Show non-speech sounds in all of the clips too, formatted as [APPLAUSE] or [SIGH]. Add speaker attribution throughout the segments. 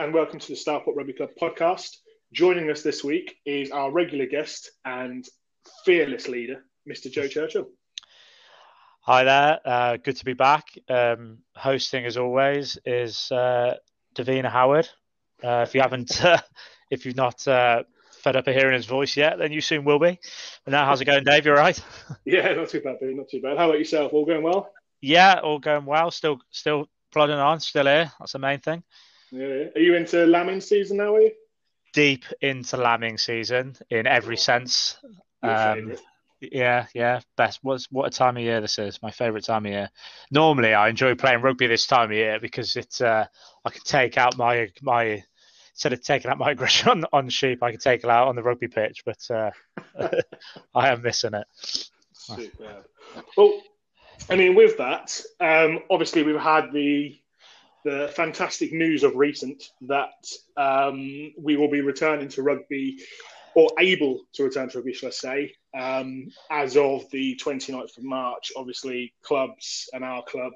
Speaker 1: and welcome to the Stourport Rugby Club podcast. Joining us this week is our regular guest and fearless leader, Mr. Joe Churchill.
Speaker 2: Hi there. Uh, good to be back. Um, hosting, as always, is uh, David Howard. Uh, if you haven't, uh, [LAUGHS] if you've not uh, fed up of hearing his voice yet, then you soon will be. But now, how's it going, Dave? You all right? [LAUGHS]
Speaker 1: Yeah, not too bad, Dave. Not too bad. How about yourself? All going well?
Speaker 2: Yeah, all going well. Still, still plodding on. Still here. That's the main thing.
Speaker 1: Yeah. Are you into lambing season now? Are you?
Speaker 2: Deep into lambing season in every sense. Um, yeah, yeah. Best. What's what a time of year this is. My favourite time of year. Normally, I enjoy playing rugby this time of year because it's uh, I can take out my my instead of taking out my [LAUGHS] aggression on, on sheep, I can take it out on the rugby pitch. But uh, [LAUGHS] I am missing it.
Speaker 1: Superb. Well, I mean, with that, um, obviously we've had the the fantastic news of recent that um, we will be returning to rugby or able to return to rugby, shall I say, um, as of the 29th of March. Obviously, clubs and our club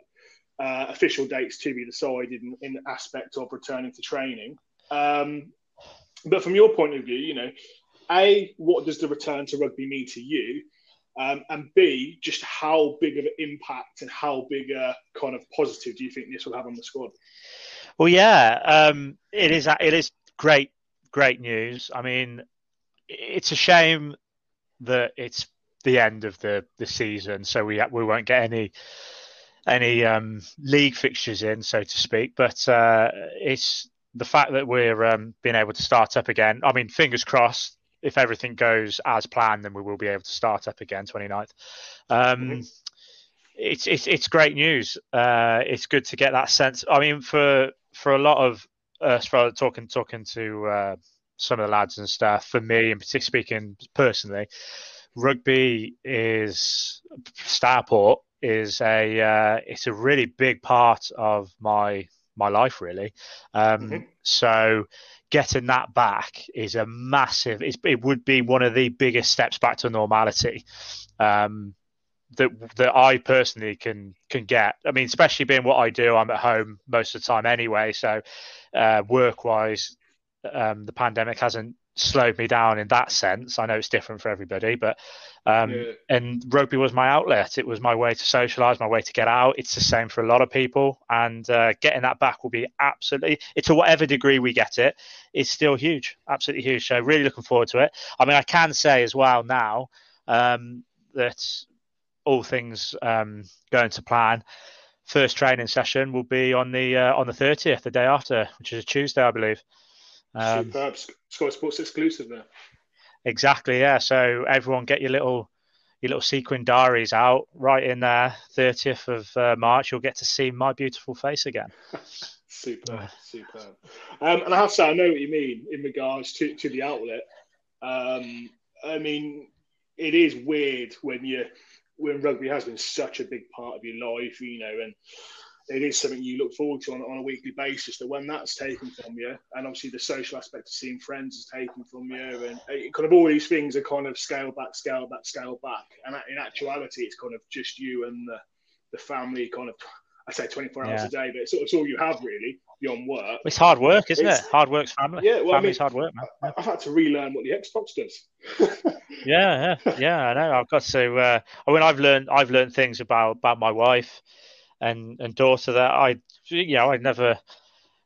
Speaker 1: uh, official dates to be decided in, in aspect of returning to training. Um, but from your point of view, you know, A, what does the return to rugby mean to you? Um, and B, just how big of an impact and how big a kind of positive do you think this will have on the squad?
Speaker 2: Well, yeah, um, it is. It is great, great news. I mean, it's a shame that it's the end of the, the season, so we we won't get any any um, league fixtures in, so to speak. But uh, it's the fact that we're um, being able to start up again. I mean, fingers crossed. If everything goes as planned, then we will be able to start up again 29th. Um, mm-hmm. It's it's it's great news. Uh, it's good to get that sense. I mean, for for a lot of us, for talking talking to uh, some of the lads and stuff. For me, and particularly speaking personally, rugby is Stourport is a uh, it's a really big part of my my life really. Um, mm-hmm. So getting that back is a massive. it would be one of the biggest steps back to normality. Um, that that I personally can can get. I mean, especially being what I do, I'm at home most of the time anyway. So, uh, work wise, um, the pandemic hasn't slowed me down in that sense. I know it's different for everybody, but um, yeah. and rugby was my outlet. It was my way to socialise, my way to get out. It's the same for a lot of people, and uh, getting that back will be absolutely. It's to whatever degree we get it, it's still huge, absolutely huge. So really looking forward to it. I mean, I can say as well now um, that all things um, going to plan. First training session will be on the uh, on the thirtieth, the day after, which is a Tuesday, I believe.
Speaker 1: Um, Superb. Sky Sports exclusive there.
Speaker 2: Exactly, yeah. So everyone get your little your little sequin diaries out right in there. 30th of uh, March, you'll get to see my beautiful face again. [LAUGHS]
Speaker 1: superb, superb. Um, and I have to say, I know what you mean in regards to, to the outlet. Um, I mean, it is weird when you when rugby has been such a big part of your life, you know, and it is something you look forward to on, on a weekly basis. That when that's taken from you, and obviously the social aspect of seeing friends is taken from you, and it, kind of all these things are kind of scale back, scale back, scale back. And in actuality, it's kind of just you and the, the family kind of. I say 24 hours yeah. a day, but it's, it's, all you have really beyond work.
Speaker 2: It's hard work, isn't it's, it? Hard work's family.
Speaker 1: Yeah, well,
Speaker 2: Family's
Speaker 1: I
Speaker 2: mean, hard work, man.
Speaker 1: I, have had to relearn what the Xbox
Speaker 2: does. [LAUGHS] yeah, yeah, yeah. I know. I've got to. Uh, I mean, I've learned. I've learned things about about my wife and and daughter that I you know I never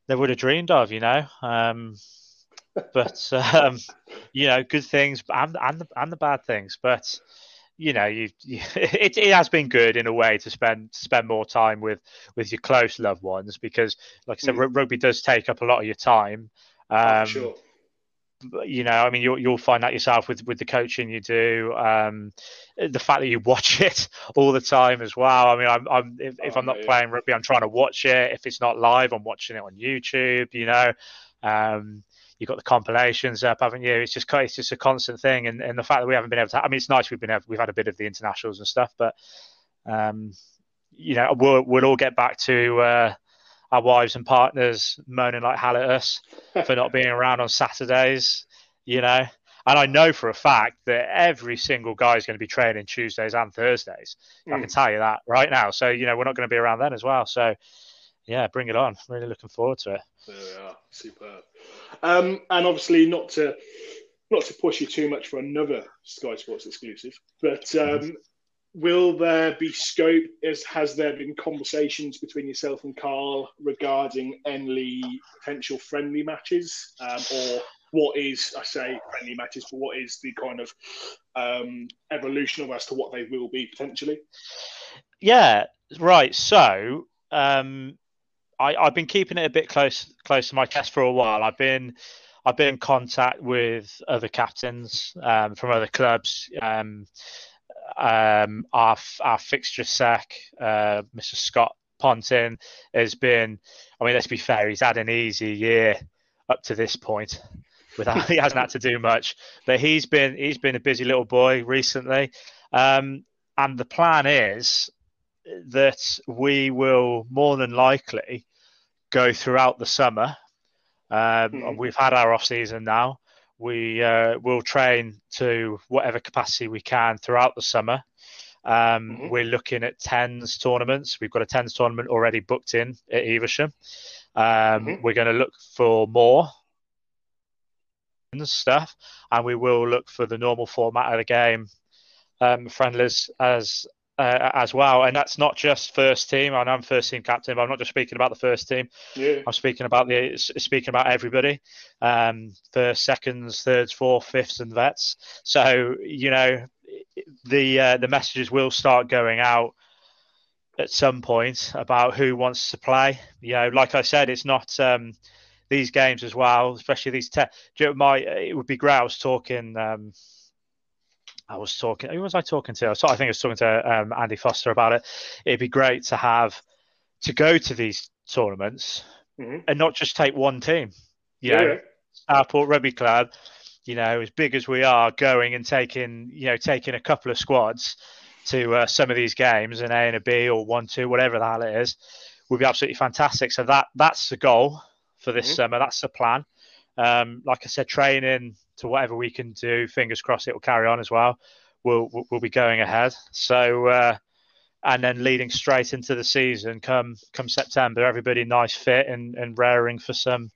Speaker 2: never would have dreamed of you know um, but [LAUGHS] um, you know good things and and the, and the bad things but you know you, you, [LAUGHS] it, it has been good in a way to spend spend more time with with your close loved ones because like I said mm. rugby does take up a lot of your time
Speaker 1: oh, um, sure
Speaker 2: you know, I mean, you'll you'll find that yourself with with the coaching you do. Um, the fact that you watch [LAUGHS] it all the time as well. I mean, I'm, I'm if, if I'm not oh, playing rugby, I'm trying to watch it. If it's not live, I'm watching it on YouTube. You know, um, you've got the compilations up, haven't you? It's just it's just a constant thing, and, and the fact that we haven't been able to. I mean, it's nice we've been able, we've had a bit of the internationals and stuff, but um, you know, we'll we'll all get back to. Uh, our wives and partners moaning like hell at us [LAUGHS] for not being around on Saturdays, you know. And I know for a fact that every single guy is going to be training Tuesdays and Thursdays. Mm. I can hmm. tell you that right now. So, you know, we're not going to be around then as well. So, yeah, bring it on. Really looking forward to it.
Speaker 1: There we are, superb. Um, and obviously, not to not to push you too much for another Sky Sports exclusive, but um, will there be scope? Is, has there been conversations between yourself and Carl regarding any potential friendly matches, um, or what is I say friendly matches, but what is the kind of um, evolution of as to what they will be potentially?
Speaker 2: Yeah, right. So um, I, have been keeping it a bit close close to my chest for a while. I've been I've been in contact with other captains um, from other clubs. Um, um, our our fixture sec, uh, Mr. Scott Pontin, has been. I mean, let's be fair, he's had an easy year up to this point. Without [LAUGHS] he hasn't had to do much, but he's been he's been a busy little boy recently. Um, and the plan is that we will more than likely go throughout the summer. Um, mm-hmm. We've had our off season now. We uh, will train to whatever capacity we can throughout the summer. Um, mm-hmm. We're looking at tens tournaments. We've got a tens tournament already booked in at Evesham. Um, mm-hmm. We're going to look for more stuff, and we will look for the normal format of the game um, friendlies as uh, as well. And that's not just first team. Know I'm first team captain, but I'm not just speaking about the first team.
Speaker 1: Yeah.
Speaker 2: I'm speaking about the speaking about everybody. Um, first, seconds, thirds, fourth, fifths, and vets. So you know, the uh, the messages will start going out at some point about who wants to play. You know, like I said, it's not. Um, these games as well, especially these. Te- my, it would be Grouse talking um, I was talking. Who was I talking to? I think I was talking to um, Andy Foster about it. It'd be great to have to go to these tournaments mm-hmm. and not just take one team. You yeah. know, Stourport Rugby Club. You know, as big as we are, going and taking you know taking a couple of squads to uh, some of these games, an A and a B or one two, whatever the hell it is, would be absolutely fantastic. So that that's the goal for this mm-hmm. summer. That's the plan. Um, like I said, training to whatever we can do. Fingers crossed it will carry on as well. We'll we'll be going ahead. So uh, and then leading straight into the season come come September, everybody nice fit and and raring for some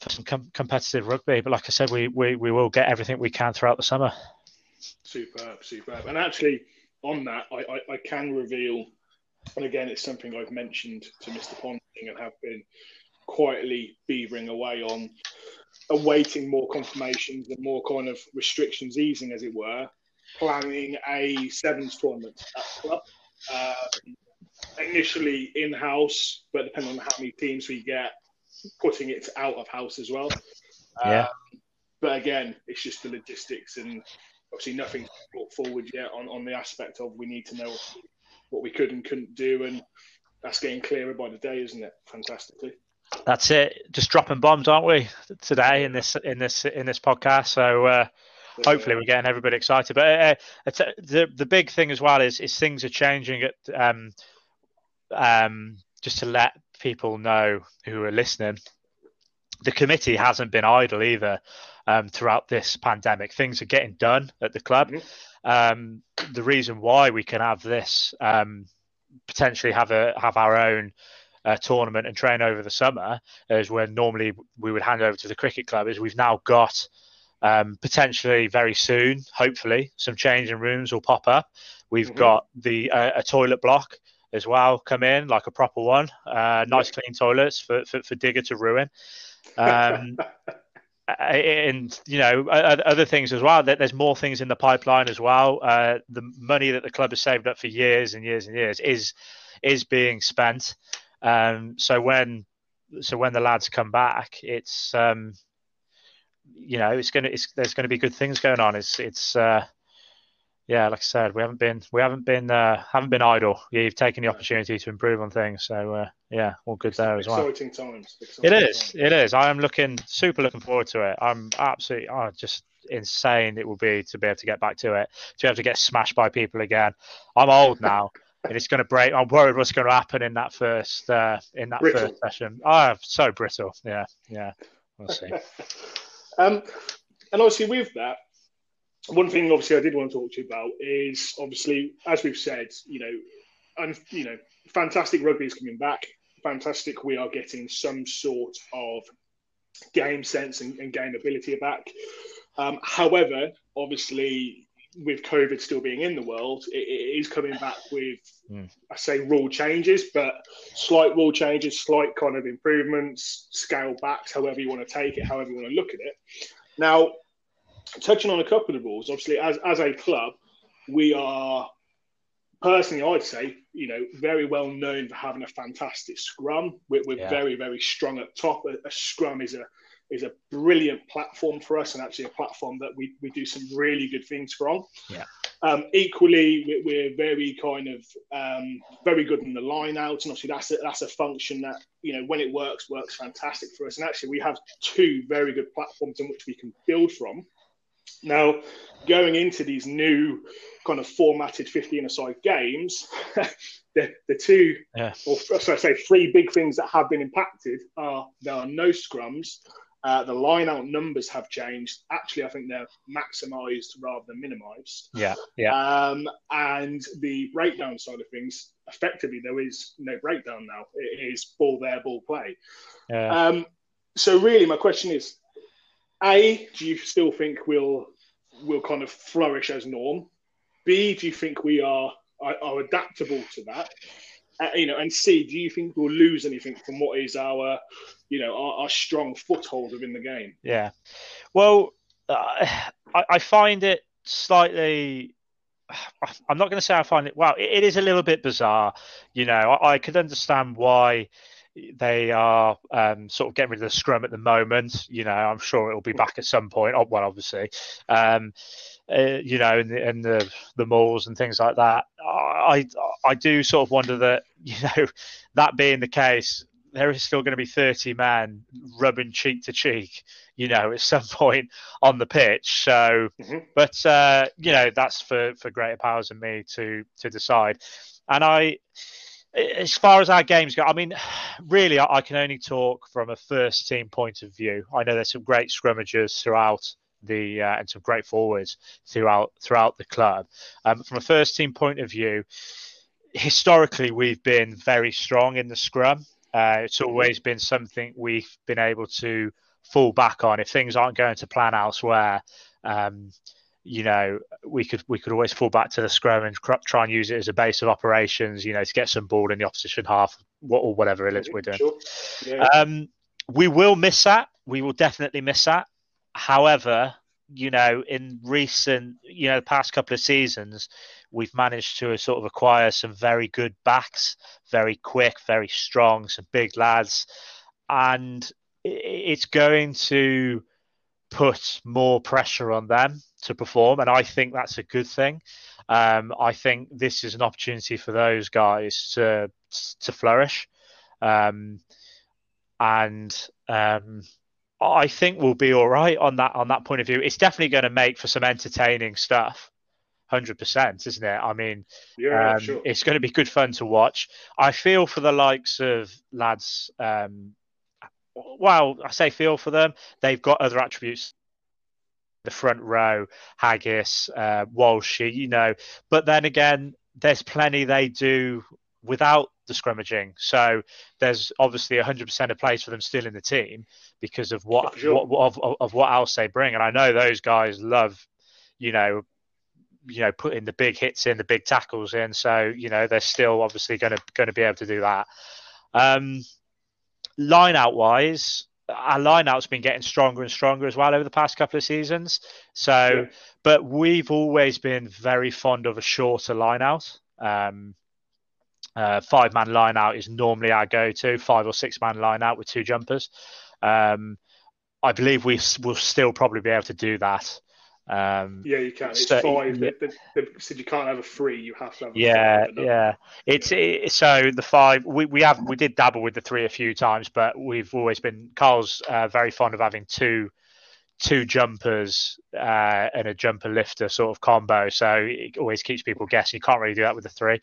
Speaker 2: for some com- competitive rugby. But like I said, we, we we will get everything we can throughout the summer.
Speaker 1: Superb, superb. And actually, on that, I, I, I can reveal, and again, it's something I've mentioned to Mr. Ponting and have been quietly beavering away on, awaiting more confirmations and more kind of restrictions easing, as it were, planning a sevens tournament at the club. Uh, initially in house, but depending on how many teams we get, putting it out of house as well.
Speaker 2: Yeah. Um,
Speaker 1: but again, it's just the logistics and obviously nothing brought forward yet on, on the aspect of we need to know what we could and couldn't do, and that's getting clearer by the day, isn't it? Fantastically
Speaker 2: that's it. Just dropping bombs, aren't we, today in this in this in this podcast? So uh, hopefully we're getting everybody excited. But uh, uh the the big thing as well is is things are changing. At um, um, just to let people know who are listening, the committee hasn't been idle either um, throughout this pandemic. Things are getting done at the club. Mm-hmm. Um, the reason why we can have this um, potentially have a have our own uh, tournament and train over the summer, as when normally we would hand over to the cricket club, is we've now got um, potentially very soon, hopefully, some changing rooms will pop up. We've mm-hmm. got the uh, a toilet block as well come in, like a proper one. Uh, nice clean toilets for, for, for Digger to ruin. [LAUGHS] Um, and you know other things as well. There's more things in the pipeline as well. Uh, the money that the club has saved up for years and years and years is is being spent. Um, so when so when the lads come back, it's um, you know it's gonna it's, there's going to be good things going on. It's it's uh, yeah, like I said, we haven't been we haven't been uh, haven't been idle. You've taken the opportunity to improve on things. So uh, yeah, all good there as well.
Speaker 1: Exciting times. Exciting
Speaker 2: it is. Times. It is. I am looking super looking forward to it. I'm absolutely oh, just insane. It will be to be able to get back to it, to be able to get smashed by people again. I'm old now [LAUGHS] and it's going to break. I'm worried what's going to happen in that first uh, in that brittle. first session. Oh, so brittle. Yeah, yeah. We'll see. [LAUGHS]
Speaker 1: um, and obviously with that, one thing obviously I did want to talk to you about is obviously as we've said, you know, and you know, fantastic rugby is coming back. fantastic. We are getting some sort of game sense and, and game ability back. Um, however, obviously, with COVID still being in the world, it, it is coming back with, [LAUGHS] mm. I say, rule changes, but slight rule changes, slight kind of improvements, scale backs, however you want to take it, however you want to look at it. Now, touching on a couple of the rules, obviously, as, as a club, we are personally, I'd say, you know, very well known for having a fantastic scrum. We're, we're yeah. very, very strong at top. A, a, scrum is a is a brilliant platform for us, and actually a platform that we, we do some really good things from.
Speaker 2: Yeah.
Speaker 1: Um, equally, we're, very kind of um, very good in the line out, and obviously that's a, that's a function that you know when it works works fantastic for us. And actually, we have two very good platforms in which we can build from. Now, going into these new kind of formatted 15 aside games, [LAUGHS] the, the two, yeah. or so I say, three big things that have been impacted are there are no scrums. Uh, the line out numbers have changed. Actually, I think they're maximised rather than minimised.
Speaker 2: Yeah, yeah.
Speaker 1: Um, and the breakdown side of things, effectively, there is no breakdown now. It is ball there, ball play. Yeah. Um, so, really, my question is: A, do you still think we'll will kind of flourish as norm? B, do you think we are are, are adaptable to that? Uh, you know, and see, do you think we'll lose anything from what is our, you know, our, our strong foothold within the game?
Speaker 2: Yeah, well, uh, I, I, find it slightly. I'm not going to say I find it. Well, it, it is a little bit bizarre. You know, I, I could understand why they are um, sort of getting rid of the scrum at the moment. You know, I'm sure it will be back at some point. Oh, well, obviously, um, uh, you know, and the, and the the mauls and things like that. I I do sort of wonder that [LAUGHS] you know that being the case, there is still going to be 30 men rubbing cheek to cheek, you know, at some [LAUGHS] point on the pitch. So, mm-hmm. but uh, you know, that's for for greater powers than me to to decide. And I as far as our games go, I mean, [SIGHS] really, I, I, can only talk from a first team point of view. I know there's some great scrummagers throughout the uh, and some great forwards throughout throughout the club. Um, from a first team point of view, historically we've been very strong in the scrum. Uh, it's mm-hmm. always been something we've been able to fall back on if things aren't going to plan elsewhere. Um, you know, we could we could always fall back to the scrum and try and use it as a base of operations. You know, to get some ball in the opposition half, or whatever it is we're doing. Sure. Yeah. Um, we will miss that. We will definitely miss that. However, you know, in recent, you know, the past couple of seasons, we've managed to sort of acquire some very good backs, very quick, very strong, some big lads, and it's going to put more pressure on them to perform, and I think that's a good thing. Um, I think this is an opportunity for those guys to to flourish, um, and um, I think we'll be all right on that on that point of view. It's definitely going to make for some entertaining stuff. Hundred percent, isn't it? I mean,
Speaker 1: yeah, um, sure.
Speaker 2: it's going to be good fun to watch. I feel for the likes of lads um, well, I say feel for them. They've got other attributes. The front row, Haggis, uh, Walshy, you know. But then again, there's plenty they do without the scrummaging. So there's obviously 100% of place for them still in the team because of what, sure. what of, of what else they bring. And I know those guys love, you know, you know, putting the big hits in, the big tackles in. So you know, they're still obviously going to going to be able to do that. Um, line out wise, our line out's been getting stronger and stronger as well over the past couple of seasons. So, yeah. but we've always been very fond of a shorter line out. Um, uh, five man line out is normally our go to, five or six man line out with two jumpers. Um, I believe we will still probably be able to do that um,
Speaker 1: yeah, you can. It's so, five. Yeah. They, they, they, said you can't have a three. You have to have.
Speaker 2: yeah, yeah. It's it, so the five. We, we have we did dabble with the three a few times, but we've always been. Carl's uh, very fond of having two two jumpers uh, and a jumper lifter sort of combo. So it always keeps people guessing. You can't really do that with the three.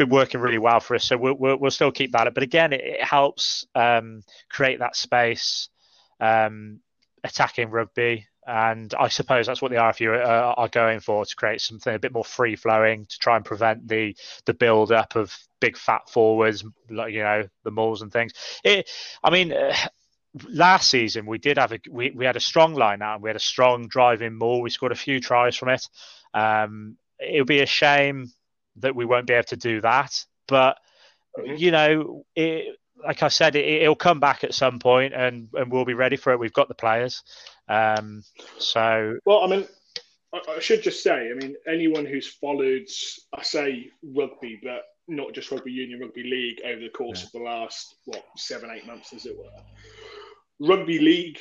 Speaker 2: Been working really well for us, so we'll we'll, we'll still keep that up. But again, it, it helps um, create that space, um, attacking rugby and I suppose that's what the RFU are, are going for to create something a bit more free flowing to try and prevent the the build up of big fat forwards, like you know the mauls and things. It, I mean. Uh, last season we did have a we, we had a strong line out and we had a strong driving maul. We scored a few tries from it. Um, it would be a shame that we won't be able to do that, but mm-hmm. you know, it, like I said, it, will come back at some point, and and we'll be ready for it. We've got the players. Um, so
Speaker 1: well, I mean, I, I should just say, I mean, anyone who's followed, I say rugby, but not just rugby union, rugby league over the course yeah. of the last what seven, eight months, as it were rugby league,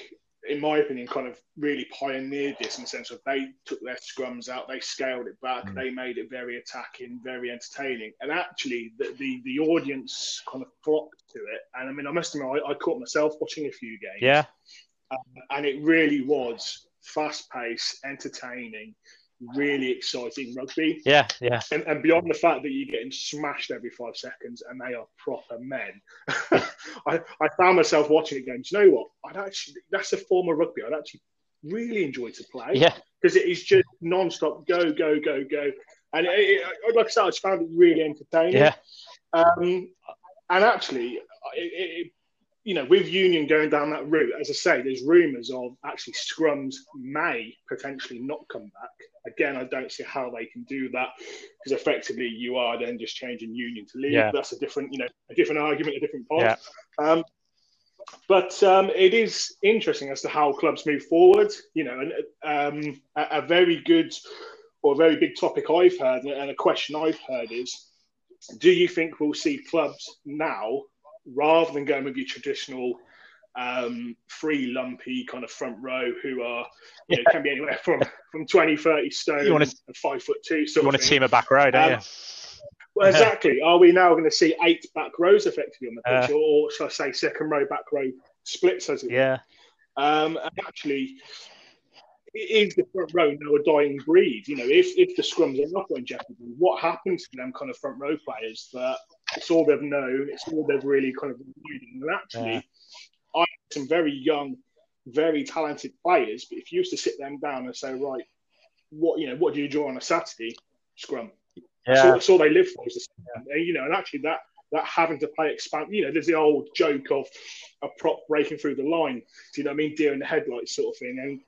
Speaker 1: in my opinion, kind of really pioneered this in the sense of they took their scrums out, they scaled it back, mm. they made it very attacking, very entertaining, and actually the, the, the audience kind of flocked to it. And I mean, I must admit, I, I caught myself watching a few games,
Speaker 2: yeah,
Speaker 1: um, and it really was fast paced, entertaining, really exciting rugby.
Speaker 2: Yeah, yeah.
Speaker 1: And, and, beyond the fact that you're getting smashed every five seconds and they are proper men, [LAUGHS] I, I found myself watching it going, do you know what? I'd actually, that's a form of rugby I'd actually really enjoy to play.
Speaker 2: Yeah.
Speaker 1: Because it is just non stop go, go, go, go. And it, it, like I said, I just found it really entertaining.
Speaker 2: Yeah.
Speaker 1: Um, and actually, it, it, you know, with Union going down that route, as I say, there's rumours of actually scrums may potentially not come back. Again, I don't see how they can do that because effectively you are then just changing Union to league. Yeah. That's a different, you know, a different argument, a different point. Yeah. Um, but um, it is interesting as to how clubs move forward. You know, and um, a, a, very good or a very big topic I've heard and a question I've heard is: Do you think we'll see clubs now rather than going with your traditional um, free lumpy kind of front row who are you know, can be anywhere from from 20 30 stone you want to, and five foot two So
Speaker 2: you want to team a back row don't um, you?
Speaker 1: well exactly. Are we now going to see eight back rows effectively on the pitch uh, or should i say second row back row splits as it
Speaker 2: yeah.
Speaker 1: Um, and actually is the front row now a dying breed? You know, if, if the scrums are not going jeopardy, what happens to them kind of front row players that it's all they've known, it's all they've really kind of been And actually, yeah. I have some very young, very talented players, but if you used to sit them down and say, right, what you know, what do you do on a Saturday? Scrum. Yeah. So that's all they live for is the yeah. and, you know, and actually that that having to play expand. You know, there's the old joke of a prop breaking through the line. Do you know what I mean? Deer in the headlights sort of thing. And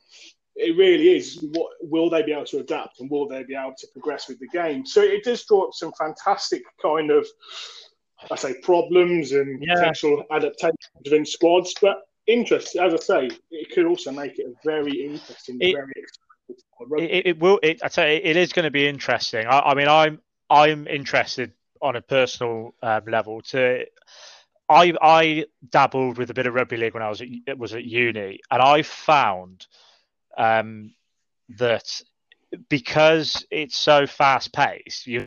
Speaker 1: it really is what will they be able to adapt and will they be able to progress with the game? So it does draw up some fantastic kind of, I say, problems and yeah. potential adaptations within squads. But interest, as I say, it could also make it a very interesting, it, very
Speaker 2: it, it, will. It, I tell you, it is going to be interesting. I, I mean, I'm I'm interested on a personal um, level to. I I dabbled with a bit of rugby league when I was at, was at uni, and I found um, that because it's so fast paced, you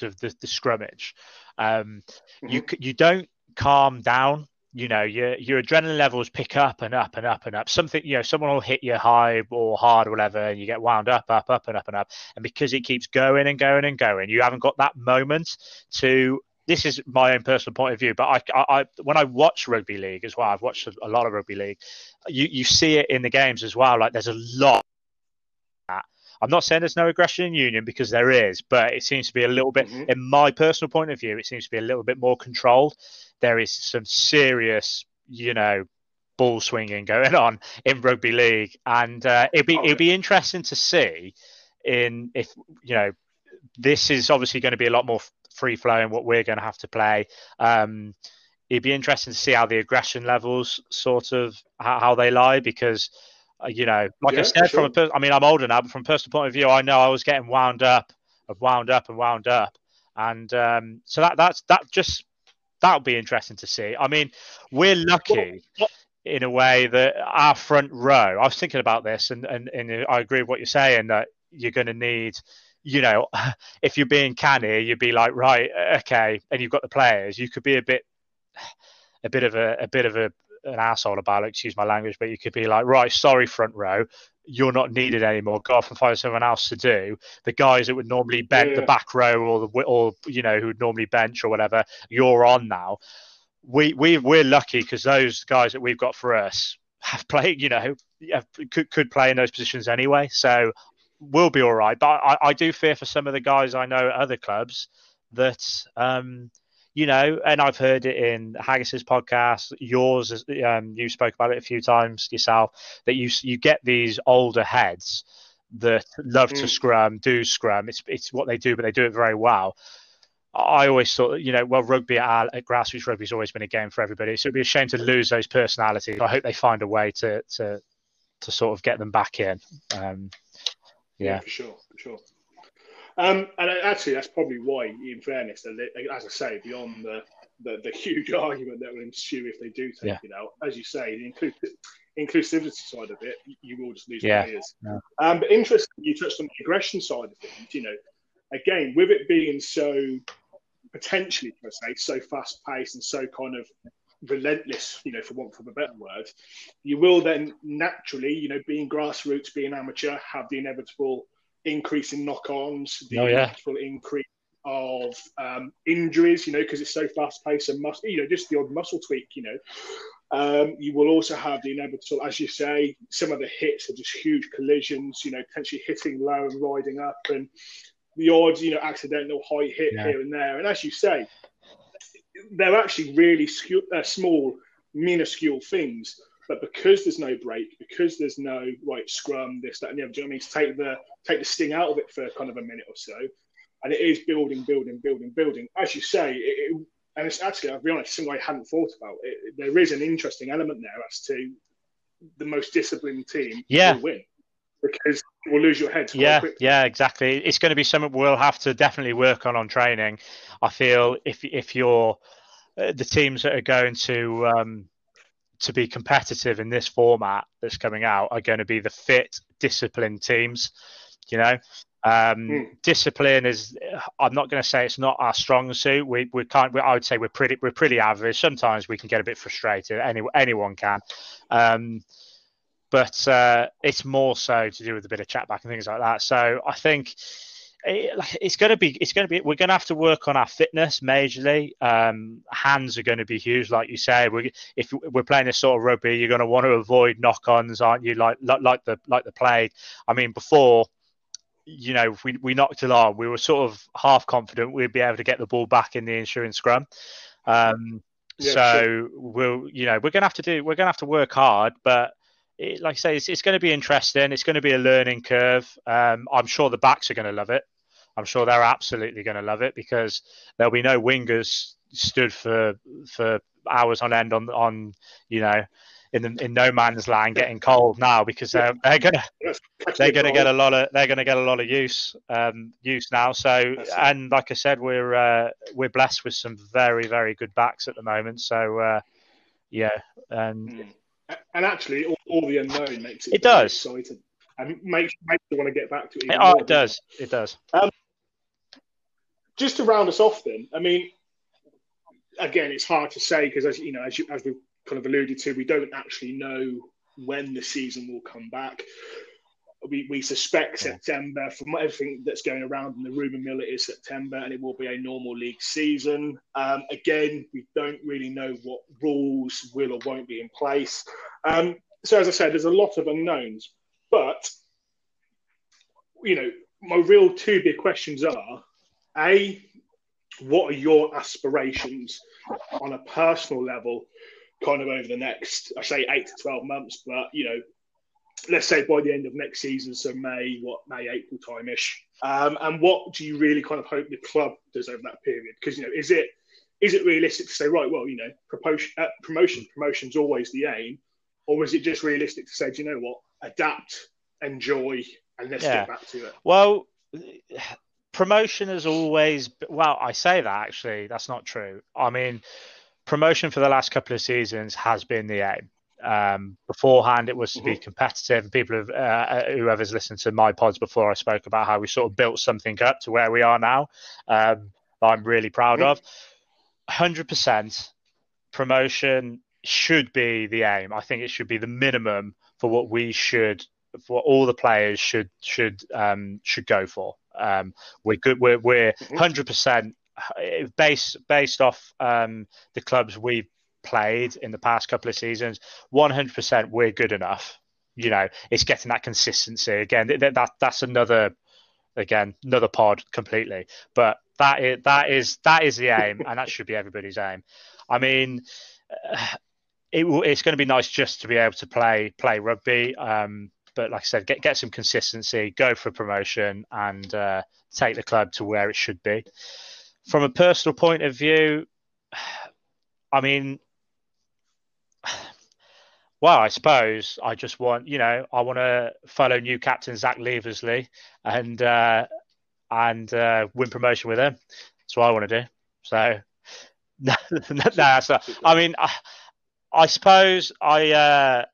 Speaker 2: of the, the scrummage, um, mm-hmm. you you don't calm down. You know, your your adrenaline levels pick up and up and up and up. Something, you know, someone will hit you high or hard or whatever, and you get wound up, up, up and up and up. And because it keeps going and going and going, you haven't got that moment to this is my own personal point of view, but I, I, I, when I watch rugby league as well, I've watched a lot of rugby league. You you see it in the games as well. Like there's a lot. I'm not saying there's no aggression in Union because there is, but it seems to be a little bit, mm-hmm. in my personal point of view, it seems to be a little bit more controlled. There is some serious, you know, ball swinging going on in rugby league, and uh, it'd be oh, it'd be interesting to see in if you know this is obviously going to be a lot more free flowing what we're going to have to play. Um, it'd be interesting to see how the aggression levels sort of how, how they lie because you know, like yeah, I said, sure. from a, I mean, I'm older now, but from a personal point of view, I know I was getting wound up, of wound up and wound up, and um, so that that's that just that'll be interesting to see. I mean, we're lucky. in a way that our front row, I was thinking about this, and, and, and I agree with what you're saying that you're going to need you know, [LAUGHS] if you're being canny, you'd be like, right, okay, and you've got the players, you could be a bit, [SIGHS] a bit of a, a bit of a, an asshole about it, excuse my language, but you could be like, right, sorry, front row, you're not needed anymore. Go off and find someone else to do. The guys that would normally bench yeah. the back row or the or you know who would normally bench or whatever, you're on now. We we we're lucky because those guys that we've got for us have played, you know, could could play in those positions anyway. So we'll be all right. But I, I do fear for some of the guys I know at other clubs that. Um, you know, and I've heard it in Haggis's podcast, yours, um, you spoke about it a few times yourself, that you you get these older heads that love mm. to scrum, do scrum. It's it's what they do, but they do it very well. I always thought, you know, well, rugby at, at grassroots rugby has always been a game for everybody. So it'd be a shame to lose those personalities. I hope they find a way to to to sort of get them back in. Um,
Speaker 1: yeah. yeah, for sure, for sure. Um, and actually, that's probably why, in fairness, as I say, beyond the, the, the huge [LAUGHS] argument that will ensue if they do take yeah. it out, as you say, the inclusivity side of it, you will just lose yeah. players. Yeah. Um, but interestingly, you touched on the aggression side of things. You know, again, with it being so potentially, per se, so fast paced and so kind of relentless, you know, for want of a better word, you will then naturally, you know, being grassroots, being amateur, have the inevitable increase in knock-ons, the
Speaker 2: oh, yeah.
Speaker 1: inevitable increase of um, injuries, you know, because it's so fast-paced and muscle, you know, just the odd muscle tweak, you know. Um, you will also have the inevitable, as you say, some of the hits are just huge collisions, you know, potentially hitting low and riding up, and the odd, you know, accidental high hit yeah. here and there. And as you say, they're actually really scu- uh, small, minuscule things. But because there's no break, because there's no right scrum, this, that, and the other, do you know what I mean? To take the take the sting out of it for kind of a minute or so, and it is building, building, building, building. As you say, it, it, and it's actually, I'll be honest, something I hadn't thought about. It, there is an interesting element there as to the most disciplined team
Speaker 2: yeah.
Speaker 1: will win because you will lose your head.
Speaker 2: Yeah, yeah, exactly. It's going to be something we'll have to definitely work on on training. I feel if if you're uh, the teams that are going to um, to be competitive in this format that's coming out are going to be the fit, disciplined teams. You know, um, mm. discipline is. I'm not going to say it's not our strong suit. We we can't. We, I would say we're pretty we're pretty average. Sometimes we can get a bit frustrated. Any anyone can. Um, but uh, it's more so to do with a bit of chat back and things like that. So I think it, it's going to be it's going to be we're going to have to work on our fitness majorly. Um, hands are going to be huge, like you say. We, if we're playing this sort of rugby, you're going to want to avoid knock-ons, aren't you? Like like the like the plague. I mean, before you know, we, we knocked it on, we were sort of half confident we'd be able to get the ball back in the ensuing scrum. Um, yeah, so sure. we'll, you know, we're going to have to do, we're going to have to work hard, but it, like I say, it's, it's, going to be interesting. It's going to be a learning curve. Um, I'm sure the backs are going to love it. I'm sure they're absolutely going to love it because there'll be no wingers stood for for hours on end on on you know in the, in no man's land getting cold now because they're, they're gonna they're gonna get a lot of they're gonna get a lot of use um, use now. So and like I said, we're uh, we're blessed with some very very good backs at the moment. So uh, yeah, and mm.
Speaker 1: and actually all, all, the unknown makes it
Speaker 2: it does
Speaker 1: exciting and makes makes you want to get back to it.
Speaker 2: it oh, it does. It does. Um,
Speaker 1: just to round us off, then, I mean, again, it's hard to say because, as you know, as, you, as we kind of alluded to, we don't actually know when the season will come back. We, we suspect September from everything that's going around in the rumour mill. It is September, and it will be a normal league season. Um, again, we don't really know what rules will or won't be in place. Um, so, as I said, there's a lot of unknowns. But you know, my real two big questions are: a, what are your aspirations on a personal level, kind of over the next, I say eight to 12 months, but, you know, let's say by the end of next season, so May, what, May, April time ish. Um, and what do you really kind of hope the club does over that period? Because, you know, is it, is it realistic to say, right, well, you know, promotion, uh, promotion, promotion's always the aim? Or is it just realistic to say, do you know what, adapt, enjoy, and let's yeah. get back to it?
Speaker 2: Well, promotion has always well i say that actually that's not true i mean promotion for the last couple of seasons has been the aim um, beforehand it was to be mm-hmm. competitive people have uh, uh, whoever's listened to my pods before i spoke about how we sort of built something up to where we are now um, i'm really proud mm-hmm. of 100% promotion should be the aim i think it should be the minimum for what we should for all the players should should um, should go for um, we're good. We're we're mm-hmm. hundred percent based based off um, the clubs we've played in the past couple of seasons, 100% we're good enough. You know, it's getting that consistency again. That, that that's another again another pod completely. But that is that is that is the aim, and that should be everybody's aim. I mean. It, it's going to be nice just to be able to play play rugby. Um, but like I said, get get some consistency, go for promotion, and uh, take the club to where it should be. From a personal point of view, [SIGHS] I mean, [SIGHS] well, I suppose I just want, you know, I want to follow new captain Zach Leversley and uh, and uh, win promotion with him. That's what I want to do. So, [LAUGHS] no, no, no I mean, I, I suppose I uh,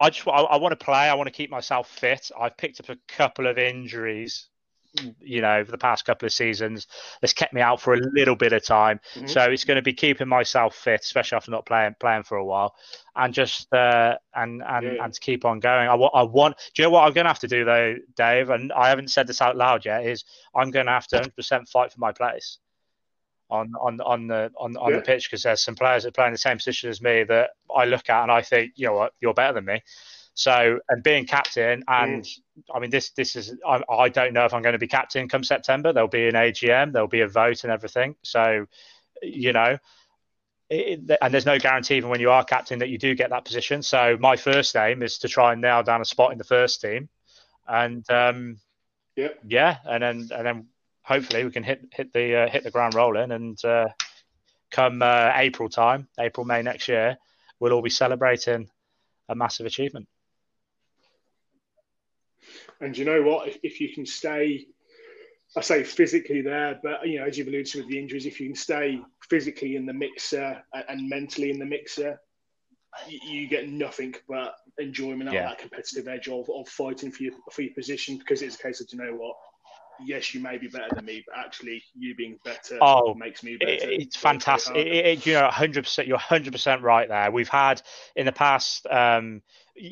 Speaker 2: I just I, I want to play. I want to keep myself fit. I've picked up a couple of injuries, you know, over the past couple of seasons. That's kept me out for a little bit of time. Mm-hmm. So it's going to be keeping myself fit, especially after not playing playing for a while, and just uh, and and yeah. and to keep on going. I, I want. Do you know what I'm going to have to do though, Dave? And I haven't said this out loud yet. Is I'm going to have to 100% fight for my place on on on the on, on yeah. the pitch because there's some players that play in the same position as me that I look at and I think, you know what, you're better than me. So and being captain and mm. I mean this this is I, I don't know if I'm going to be captain come September. There'll be an AGM, there'll be a vote and everything. So you know. It, and there's no guarantee even when you are captain that you do get that position. So my first aim is to try and nail down a spot in the first team, and um, yeah, yeah, and then and then hopefully we can hit hit the uh, hit the ground rolling and uh, come uh, April time, April May next year, we'll all be celebrating a massive achievement.
Speaker 1: And you know what? If, if you can stay, I say physically there, but you know, as you've alluded to with the injuries, if you can stay physically in the mixer and mentally in the mixer, you, you get nothing but enjoyment out yeah. of that competitive edge of, of fighting for your for your position because it's a case of you know what yes, you may be better than me, but actually, you being better oh, makes me better.
Speaker 2: it's fantastic. It, it, you know, hundred percent. You're hundred percent right there. We've had in the past. Um,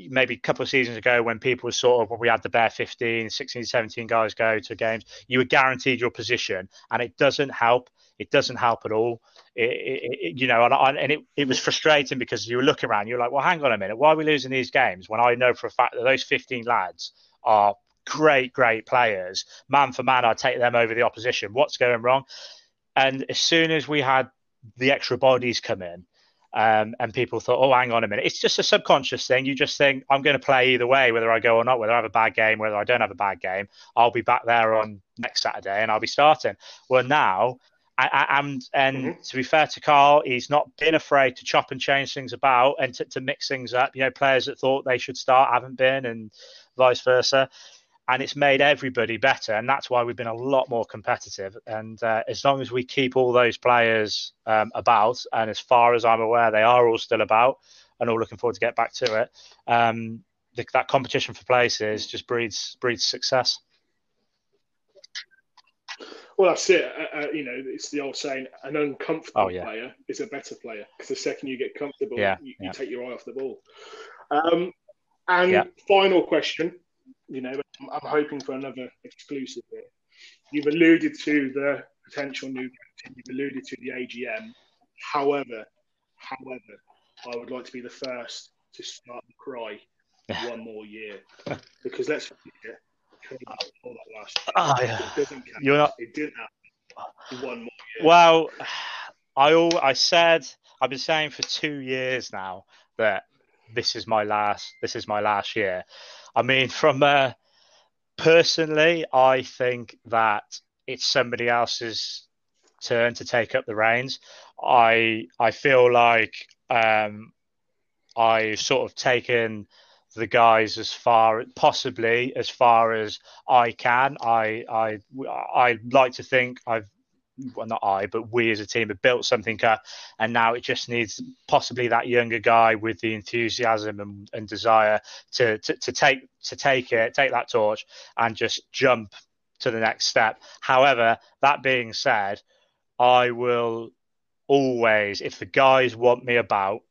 Speaker 2: maybe a couple of seasons ago when people were sort of when we had the bare 15 16 17 guys go to games you were guaranteed your position and it doesn't help it doesn't help at all it, it, you know and, and it, it was frustrating because you were looking around you're like well hang on a minute why are we losing these games when i know for a fact that those 15 lads are great, great players. Man for man, I'd take them over the opposition. What's going wrong? And as soon as we had the extra bodies come in, um, and people thought, oh, hang on a minute. It's just a subconscious thing. You just think, I'm going to play either way, whether I go or not, whether I have a bad game, whether I don't have a bad game. I'll be back there on next Saturday and I'll be starting. Well, now, I, I, and and mm-hmm. to be fair to Carl, he's not been afraid to chop and change things about and to, to mix things up. You know, players that thought they should start haven't been, and vice versa and it's made everybody better. And that's why we've been a lot more competitive. And uh, as long as we keep all those players um, about, and as far as I'm aware, they are all still about and all looking forward to get back to it. Um, the, that competition for places just breeds breeds success.
Speaker 1: Well, that's it. Uh, uh, you know, it's the old saying: an uncomfortable oh, yeah. player is a better player because the second you get comfortable, yeah, you, yeah. you, take your eye off the ball. Um, and final question: you know, I'm hoping for another exclusive here. You've alluded to the potential new captain. You've alluded to the AGM. However, however, I would like to be the first to start the cry one more year because let's forget
Speaker 2: Oh, ah, yeah. You're not. It didn't happen. One more year. Well, I all I said I've been saying for two years now that this is my last. This is my last year. I mean, from uh, personally, I think that it's somebody else's turn to take up the reins. I I feel like um, I've sort of taken the guys as far possibly as far as I can. I I I like to think I've well, not I, but we as a team have built something up, and now it just needs possibly that younger guy with the enthusiasm and, and desire to, to, to take to take it, take that torch, and just jump to the next step. However, that being said, I will always, if the guys want me about,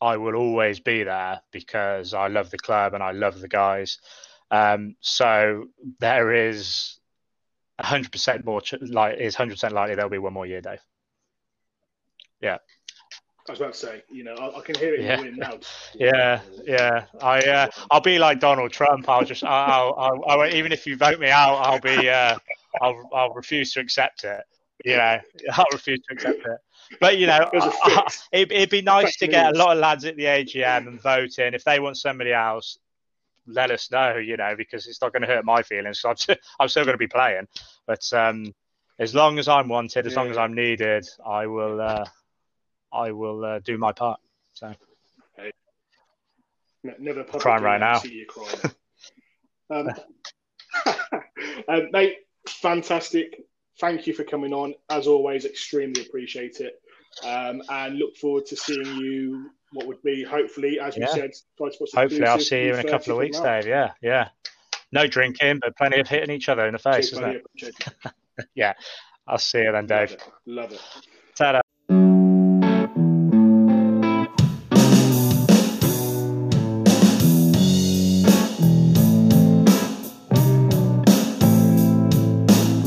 Speaker 2: I will always be there because I love the club and I love the guys. Um, so there is 100% more ch- like is 100% likely there'll be one more year, Dave. Yeah.
Speaker 1: I was about to say, you know, I, I can hear it
Speaker 2: Yeah.
Speaker 1: in the wind now. [LAUGHS]
Speaker 2: Yeah, yeah. I uh, I'll be like Donald Trump. I'll just I'll, I'll, I'll even if you vote me out, I'll be uh, I'll I'll refuse to accept it. You know, [LAUGHS] I'll refuse to accept it. But you know, [LAUGHS]
Speaker 1: There's a
Speaker 2: I-
Speaker 1: fix.
Speaker 2: it, it'd be nice to get a lot of lads at the AGM and vote in. If they want somebody else, let us know. You know, because it's not going to hurt my feelings. So I'm, still, [LAUGHS] I'm still going to be playing. But um, as long as I'm wanted, as long as I'm needed, I will. Uh, I will uh, do my part. So
Speaker 1: Ne- Never
Speaker 2: Crying right now.
Speaker 1: See you crying. [LAUGHS] um, um, [LAUGHS] mate, fantastic. Thank you for coming on. As always, extremely appreciate it. Um, and look forward to seeing you. What would be hopefully, as we
Speaker 2: Yeah.
Speaker 1: said, Sports
Speaker 2: hopefully, I'll see you in a couple of weeks, Dave. Yeah, yeah. No drinking, but plenty of hitting each other in the face, isn't it?
Speaker 1: It. [LAUGHS]
Speaker 2: I'll see you then,
Speaker 1: Love
Speaker 2: Dave.
Speaker 1: it. Love it.